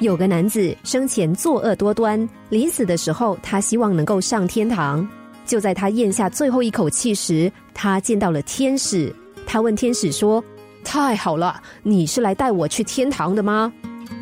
有个男子生前作恶多端，临死的时候，他希望能够上天堂。就在他咽下最后一口气时，他见到了天使。他问天使说：“太好了，你是来带我去天堂的吗？”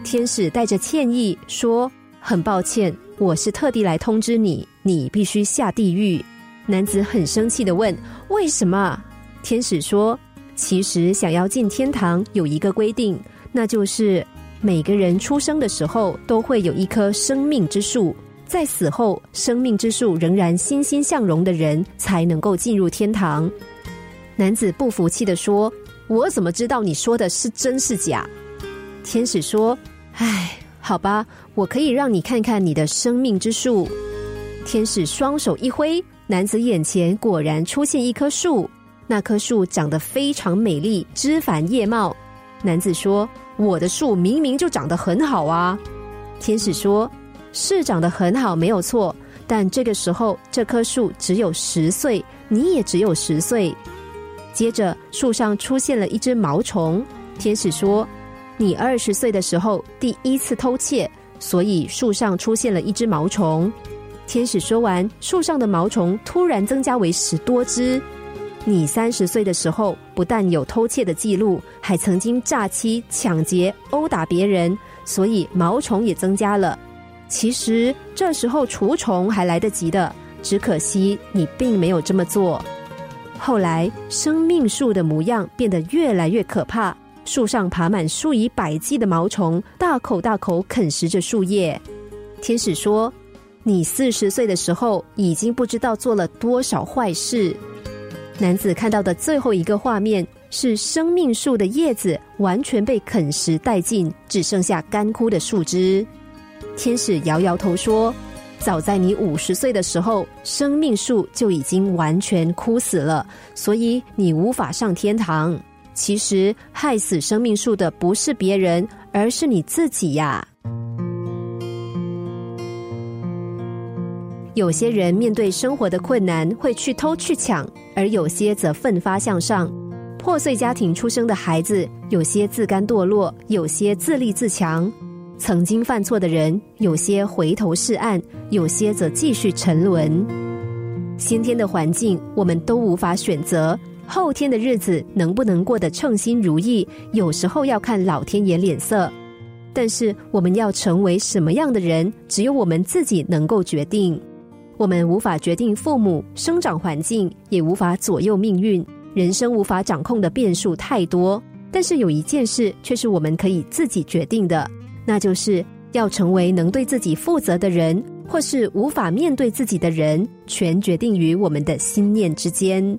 天使带着歉意说：“很抱歉，我是特地来通知你，你必须下地狱。”男子很生气的问：“为什么？”天使说：“其实想要进天堂有一个规定，那就是。”每个人出生的时候都会有一棵生命之树，在死后生命之树仍然欣欣向荣的人才能够进入天堂。男子不服气的说：“我怎么知道你说的是真是假？”天使说：“唉，好吧，我可以让你看看你的生命之树。”天使双手一挥，男子眼前果然出现一棵树，那棵树长得非常美丽，枝繁叶茂。男子说。我的树明明就长得很好啊！天使说：“是长得很好，没有错。但这个时候，这棵树只有十岁，你也只有十岁。”接着，树上出现了一只毛虫。天使说：“你二十岁的时候第一次偷窃，所以树上出现了一只毛虫。”天使说完，树上的毛虫突然增加为十多只。你三十岁的时候，不但有偷窃的记录，还曾经诈欺、抢劫、殴打别人，所以毛虫也增加了。其实这时候除虫还来得及的，只可惜你并没有这么做。后来生命树的模样变得越来越可怕，树上爬满数以百计的毛虫，大口大口啃食着树叶。天使说：“你四十岁的时候，已经不知道做了多少坏事。”男子看到的最后一个画面是生命树的叶子完全被啃食殆尽，只剩下干枯的树枝。天使摇摇头说：“早在你五十岁的时候，生命树就已经完全枯死了，所以你无法上天堂。其实害死生命树的不是别人，而是你自己呀。”有些人面对生活的困难会去偷去抢，而有些则奋发向上。破碎家庭出生的孩子，有些自甘堕落，有些自立自强。曾经犯错的人，有些回头是岸，有些则继续沉沦。先天的环境我们都无法选择，后天的日子能不能过得称心如意，有时候要看老天爷脸色。但是我们要成为什么样的人，只有我们自己能够决定。我们无法决定父母生长环境，也无法左右命运。人生无法掌控的变数太多，但是有一件事却是我们可以自己决定的，那就是要成为能对自己负责的人，或是无法面对自己的人，全决定于我们的心念之间。